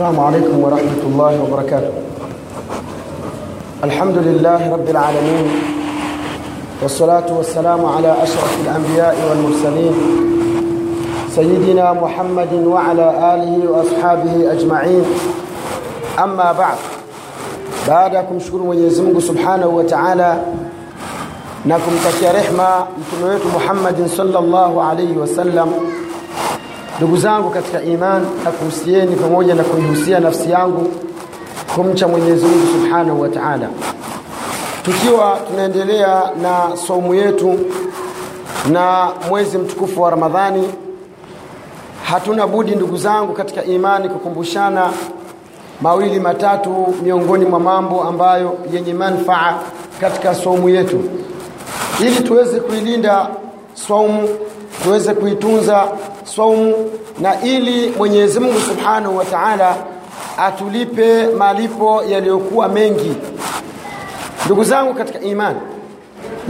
السلام عليكم ورحمة الله وبركاته. الحمد لله رب العالمين والصلاة والسلام على أشرف الأنبياء والمرسلين سيدنا محمد وعلى آله وأصحابه أجمعين. أما بعد baada ya kumshukuru Mwenyezi Mungu Subhanahu wa Ta'ala wetu Muhammadin sallallahu alayhi wasallam ndugu zangu katika iman nakuhusieni pamoja na kuihusia nafsi yangu kumcha Mwenyezi Mungu Subhanahu wa Ta'ala. Tukiwa tunaendelea na saumu yetu na mwezi mtukufu wa Ramadhani hatuna budi ndugu zangu katika imani kukumbushana mawili matatu miongoni mwa mambo ambayo yenye manfaa katika saumu yetu. Ili tuweze kuilinda saumu tuweze kuitunza saumu na ili Mwenyezi Mungu Subhanahu wa Ta'ala atulipe malipo yaliyokuwa mengi. Ndugu zangu katika imani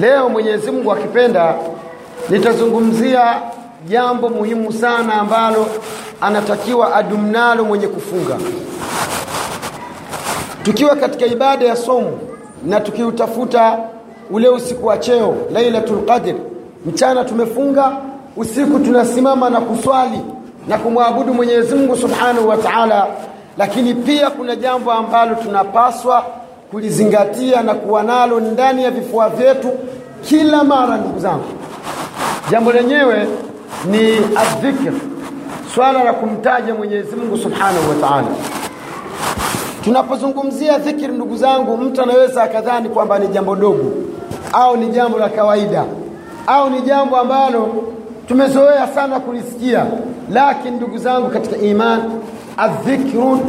leo Mwenyezi Mungu akipenda nitazungumzia jambo muhimu sana ambalo anatakiwa adumnalo mwenye kufunga. Tukiwa katika ibada ya somu na tukiutafuta ule usiku wa cheo lailatul qadr mchana tumefunga usiku tunasimama na kuswali na kumwabudu Mwenyezi Mungu Subhanahu wa Ta'ala lakini pia kuna jambo ambalo tunapaswa kulizingatia na kuwa nalo ndani ya vifua vyetu kila mara ndugu zangu. Jambo lenyewe ni adhikr swala la kumtaja Mwenyezi Mungu Subhanahu wa Ta'ala. Tunapozungumzia dhikri ndugu zangu mtu anaweza akadhani kwamba ni jambo dogo au ni jambo la kawaida au ni jambo ambalo tumezoea sana kulisikia lakini ndugu zangu katika iman adhikru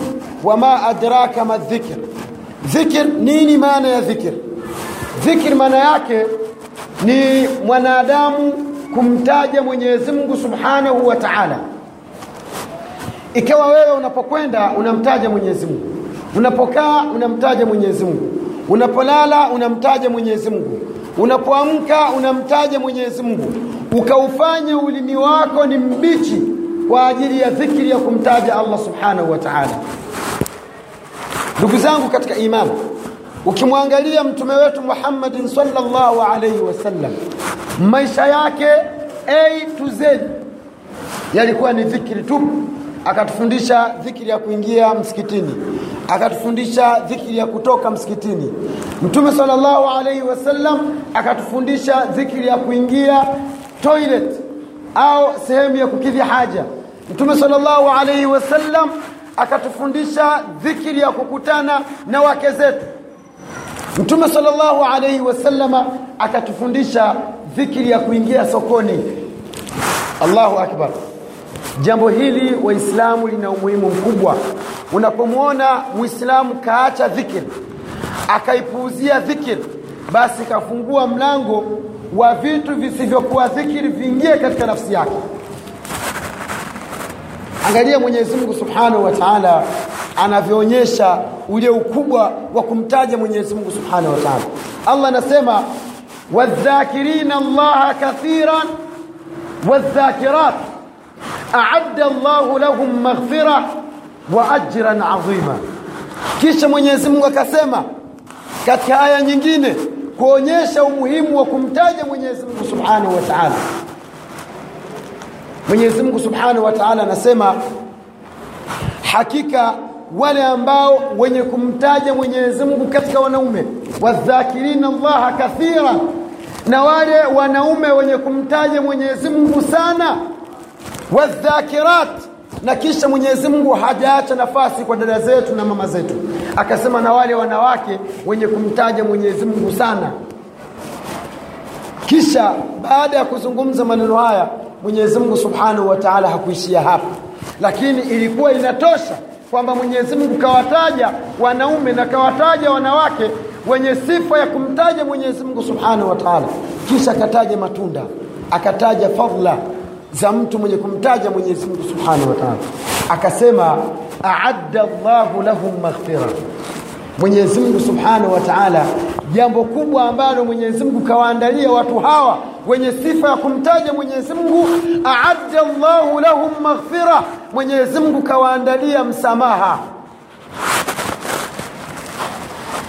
wama adraka ma dhikr nini maana ya dhikr? Dhikr maana yake ni mwanadamu kumtaja Mwenyezi Mungu Subhanahu wa Ta'ala. Ikawa wewe unapokwenda unamtaja Mwenyezi Mungu. Unapokaa unamtaja Mwenyezi Mungu. Unapolala unamtaja Mwenyezi Mungu. Unapoamka unamtaja Mwenyezi Mungu ukaufanya ulimi wako ni mbichi kwa ajili ya dhikri ya kumtaja Allah Subhanahu wa Ta'ala. Ndugu zangu katika imani ukimwangalia mtume wetu Muhammadin sallallahu alayhi wasallam maisha yake A to Z yalikuwa ni dhikri tu. Akatufundisha dhikri ya kuingia msikitini akatufundisha dhikri ya kutoka msikitini. Mtume sallallahu alaihi wasallam akatufundisha dhikri ya kuingia toilet au sehemu ya kukidhi haja. Mtume sallallahu alaihi wasallam akatufundisha dhikiri ya kukutana na wake zetu. Mtume sallallahu alaihi wasallama akatufundisha dhikiri ya kuingia sokoni. Allahu akbar. Jambo hili waislamu lina umuhimu mkubwa. Unapomwona muislamu kaacha dhikiri akaipuuzia dhikiri basi kafungua mlango wa vitu visivyokuwa dhikiri viingie katika nafsi yake. Angalia Mwenyezi Mungu Subhanahu wa Ta'ala anavyoonyesha ule ukubwa wa kumtaja Mwenyezi Mungu Subhanahu wa Ta'ala. Allah anasema wadhakirina allaha kathiran wadhakirat a'adda llahu lahum maghfira wa ajran azima. Kisha Mwenyezi Mungu akasema katika aya nyingine kuonyesha umuhimu wa kumtaja Mwenyezi Mungu Subhanahu wa Ta'ala. Mwenyezi Mungu Subhanahu wa Ta'ala anasema hakika wale ambao wenye kumtaja Mwenyezi Mungu katika wanaume wadhakirina Allaha kathira na wale wanaume wenye kumtaja Mwenyezi Mungu sana wadhakirat na kisha Mwenyezi Mungu hajaacha nafasi kwa dada zetu na mama zetu. Akasema na wale wanawake wenye kumtaja Mwenyezi Mungu sana. Kisha baada ya kuzungumza maneno haya Mwenyezi Mungu Subhanahu wa Ta'ala hakuishia hapa. Lakini ilikuwa inatosha kwamba Mwenyezi Mungu kawataja wanaume na kawataja wanawake wenye sifa ya kumtaja Mwenyezi Mungu Subhanahu wa Ta'ala. Kisha akataja matunda akataja fadla za mtu mwenye kumtaja Mwenyezi Mungu Subhanahu wa Ta'ala. Akasema a'adda Allahu lahum maghfira. Mwenyezi Mungu Subhanahu wa Ta'ala jambo kubwa ambalo Mwenyezi Mungu kawaandalia watu hawa wenye sifa ya kumtaja mwenyezi mungu aadda llahu lahum maghfira. Mwenyezi mungu kawaandalia msamaha.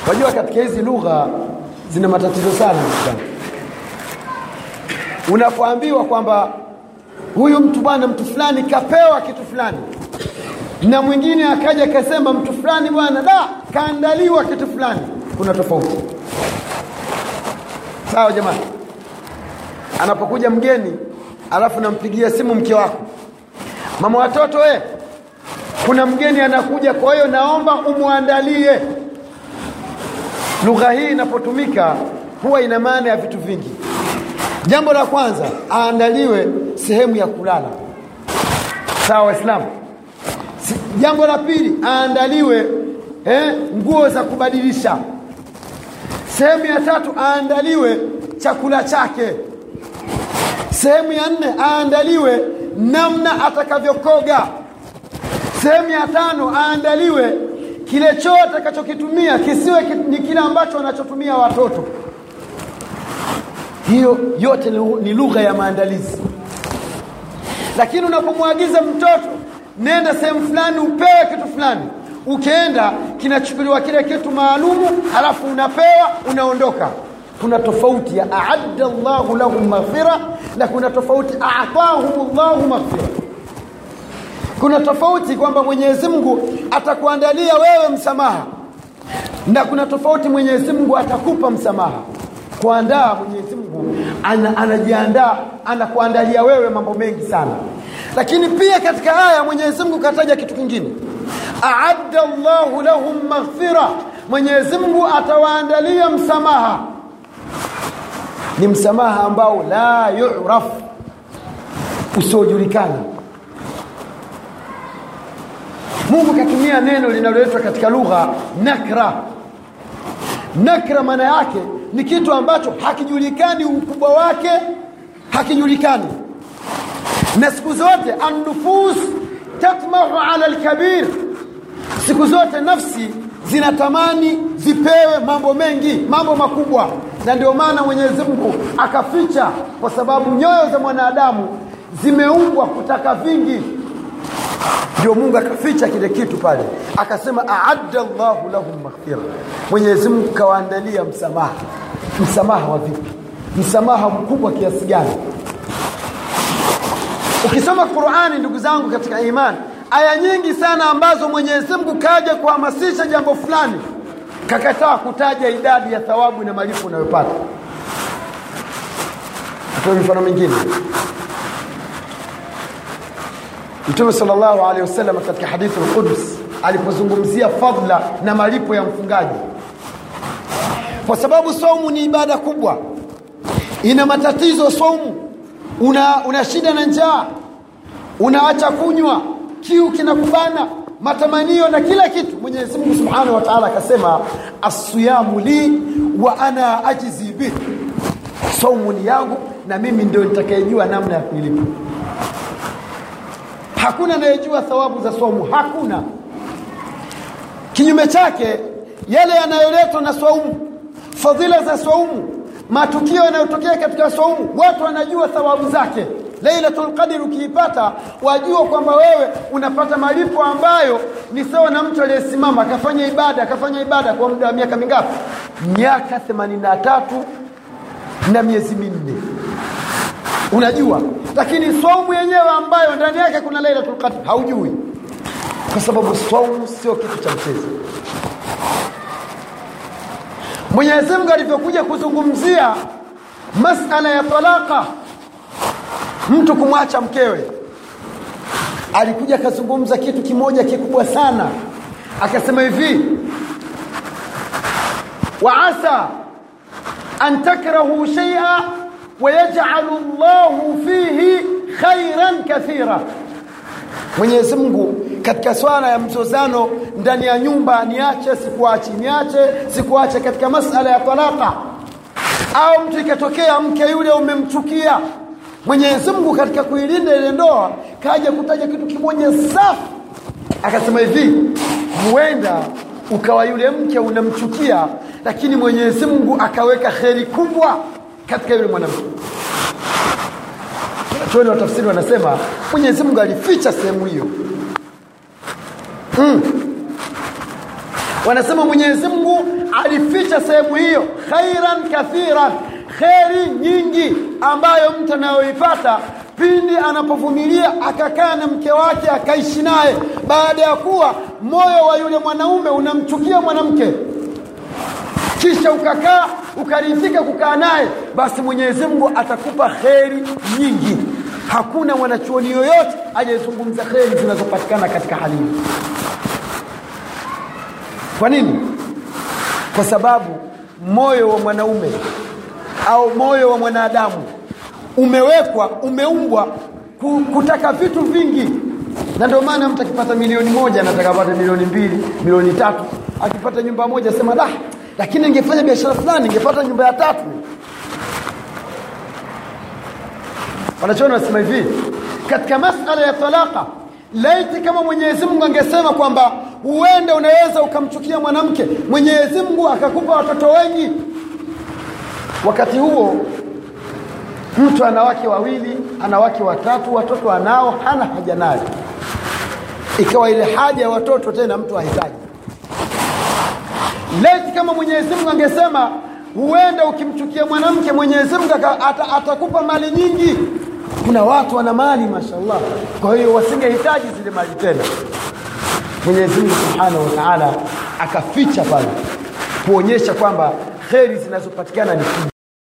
Wajua katika hizi lugha zina matatizo sana. Unapoambiwa kwamba huyu mtu bwana mtu fulani kapewa kitu fulani. Na mwingine akaja akasema mtu fulani bwana da kaandaliwa kitu fulani. Kuna tofauti. Sawa jamani anapokuja mgeni alafu nampigia simu mke wako. Mama watoto we kuna mgeni anakuja kwa hiyo naomba umwandalie. Lugha hii inapotumika huwa ina maana ya vitu vingi. Jambo la kwanza aandaliwe sehemu ya kulala. Sawa waislamu? Jambo la pili aandaliwe eh, nguo za kubadilisha. Sehemu ya tatu aandaliwe chakula chake. Sehemu ya nne aandaliwe namna atakavyokoga. Sehemu ya tano aandaliwe kile choo atakachokitumia kisiwe ni kile ambacho wanachotumia watoto. Hiyo yote ni lugha ya maandalizi lakini unapomwagiza mtoto nenda sehemu fulani upewe kitu fulani. Ukienda kinachukuliwa kile kitu maalumu halafu unapewa unaondoka. Kuna tofauti ya aadda llahu lahum maghfira na kuna tofauti atahum llahu maghfira. Kuna tofauti kwamba mwenyezi mungu atakuandalia wewe msamaha na kuna tofauti mwenyezi mungu atakupa msamaha. Kuandaa mwenyezi mungu ana, anajiandaa anakuandalia wewe mambo mengi sana. Lakini pia katika aya mwenyezi mungu kataja kitu kingine. Aadda llahu lahum maghfira. Mwenyezi mungu atawaandalia msamaha. Ni msamaha ambao la yuraf. Usiojulikana. Mungu katumia neno linaloletwa katika lugha nakra. Nakra maana yake ni kitu ambacho hakijulikani ukubwa wake hakijulikani. Na siku zote annufus tatmahu ala lkabir siku zote nafsi zinatamani zipewe mambo mengi mambo makubwa. Na ndio maana mwenyezi mungu akaficha kwa sababu nyoyo za mwanadamu zimeumbwa kutaka vingi ndio mungu akaficha kile kitu pale. Akasema aadda llahu lahum maghfira. Mwenyezi mungu kawaandalia msamaha. Msamaha wa vipi? Msamaha mkubwa kiasi gani? Ukisoma qurani ndugu zangu katika imani aya nyingi sana ambazo mwenyezi mungu kaja kuhamasisha jambo fulani kakataa kutaja idadi ya thawabu na malipo unayopata. Atoe mifano mingine mtume salllahu alehi wasallam katika hadithi lqudus alipozungumzia fadla na malipo ya mfungaji. Kwa sababu saumu ni ibada kubwa ina matatizo saumu. Una, una shida na njaa unaacha kunywa kiu kinakubana matamanio na kila kitu. Mwenyezi mungu subhanahu wa taala akasema asiyamu li wa ana ajizi bih saumu ni yangu na mimi ndio nitakayejua namna ya kuilipa hakuna anayejua thawabu za saumu hakuna. Kinyume chake yale yanayoletwa na saumu fadhila za saumu matukio yanayotokea katika saumu watu wanajua thawabu zake. Lailatul qadr ukiipata wajua kwamba wewe unapata malipo ambayo ni sawa na mtu aliyesimama akafanya ibada akafanya ibada kwa muda wa miaka mingapi? Miaka 83 na miezi minne unajua lakini saumu yenyewe ambayo ndani yake kuna lailatul qadr haujui. Kwa sababu saumu sio kitu cha mchezo. Mwenyezi Mungu alivyokuja kuzungumzia masala ya talaka mtu kumwacha mkewe alikuja akazungumza kitu kimoja kikubwa sana. Akasema hivi wa asa an takrahu shay'a wa llahu fihi khairan kathira Mwenyezi Mungu katika swala ya mzozano ndani ya nyumba niache sikuachi niache sikuache katika masala ya talaka. Au mtu ikatokea mke yule umemchukia Mwenyezi Mungu katika kuilinda ile ndoa kaja kutaja kitu kimoja safi. Akasema hivi huenda ukawa yule mke unamchukia lakini Mwenyezi Mungu akaweka kheri kubwa katika yule mwanamke. Wanachuoni wa tafsiri wanasema mwenyezi mungu alificha sehemu hiyo. Mm. wanasema mwenyezi mungu alificha sehemu hiyo. Khairan kathiran kheri nyingi ambayo mtu anayoipata pindi anapovumilia akakaa na mke wake akaishi naye. Baada ya kuwa moyo wa yule mwanaume unamchukia mwanamke kisha ukakaa ukaridhika kukaa naye basi mwenyezi mungu atakupa kheri nyingi. Hakuna mwanachuoni yoyote aliyezungumza kheri zinazopatikana katika hali hii. Kwa nini? Kwa sababu moyo wa mwanaume au moyo wa mwanadamu umewekwa umeumbwa kutaka vitu vingi. Na ndio maana mtu akipata milioni moja anataka apate milioni mbili milioni tatu. Akipata nyumba moja sema da lakini ningefanya biashara fulani ningepata nyumba ya tatu. Wanachoona wanasema hivi katika masala ya talaka laiti kama mwenyezi mungu angesema kwamba huenda unaweza ukamchukia mwanamke mwenyezi mungu akakupa watoto wengi. Wakati huo mtu ana wake wawili ana wake watatu watoto anao hana haja nayo. Ikawa ile haja ya watoto tena mtu ahitaji leti kama mwenyezi mungu angesema huenda ukimchukia mwanamke mwenyezi mungu ata, atakupa mali nyingi. Kuna watu wana mali mashallah. Kwa hiyo wasingehitaji zile mali tena. Mwenyezi mungu subhanahu wa taala akaficha pale kuonyesha kwamba kheri zinazopatikana ni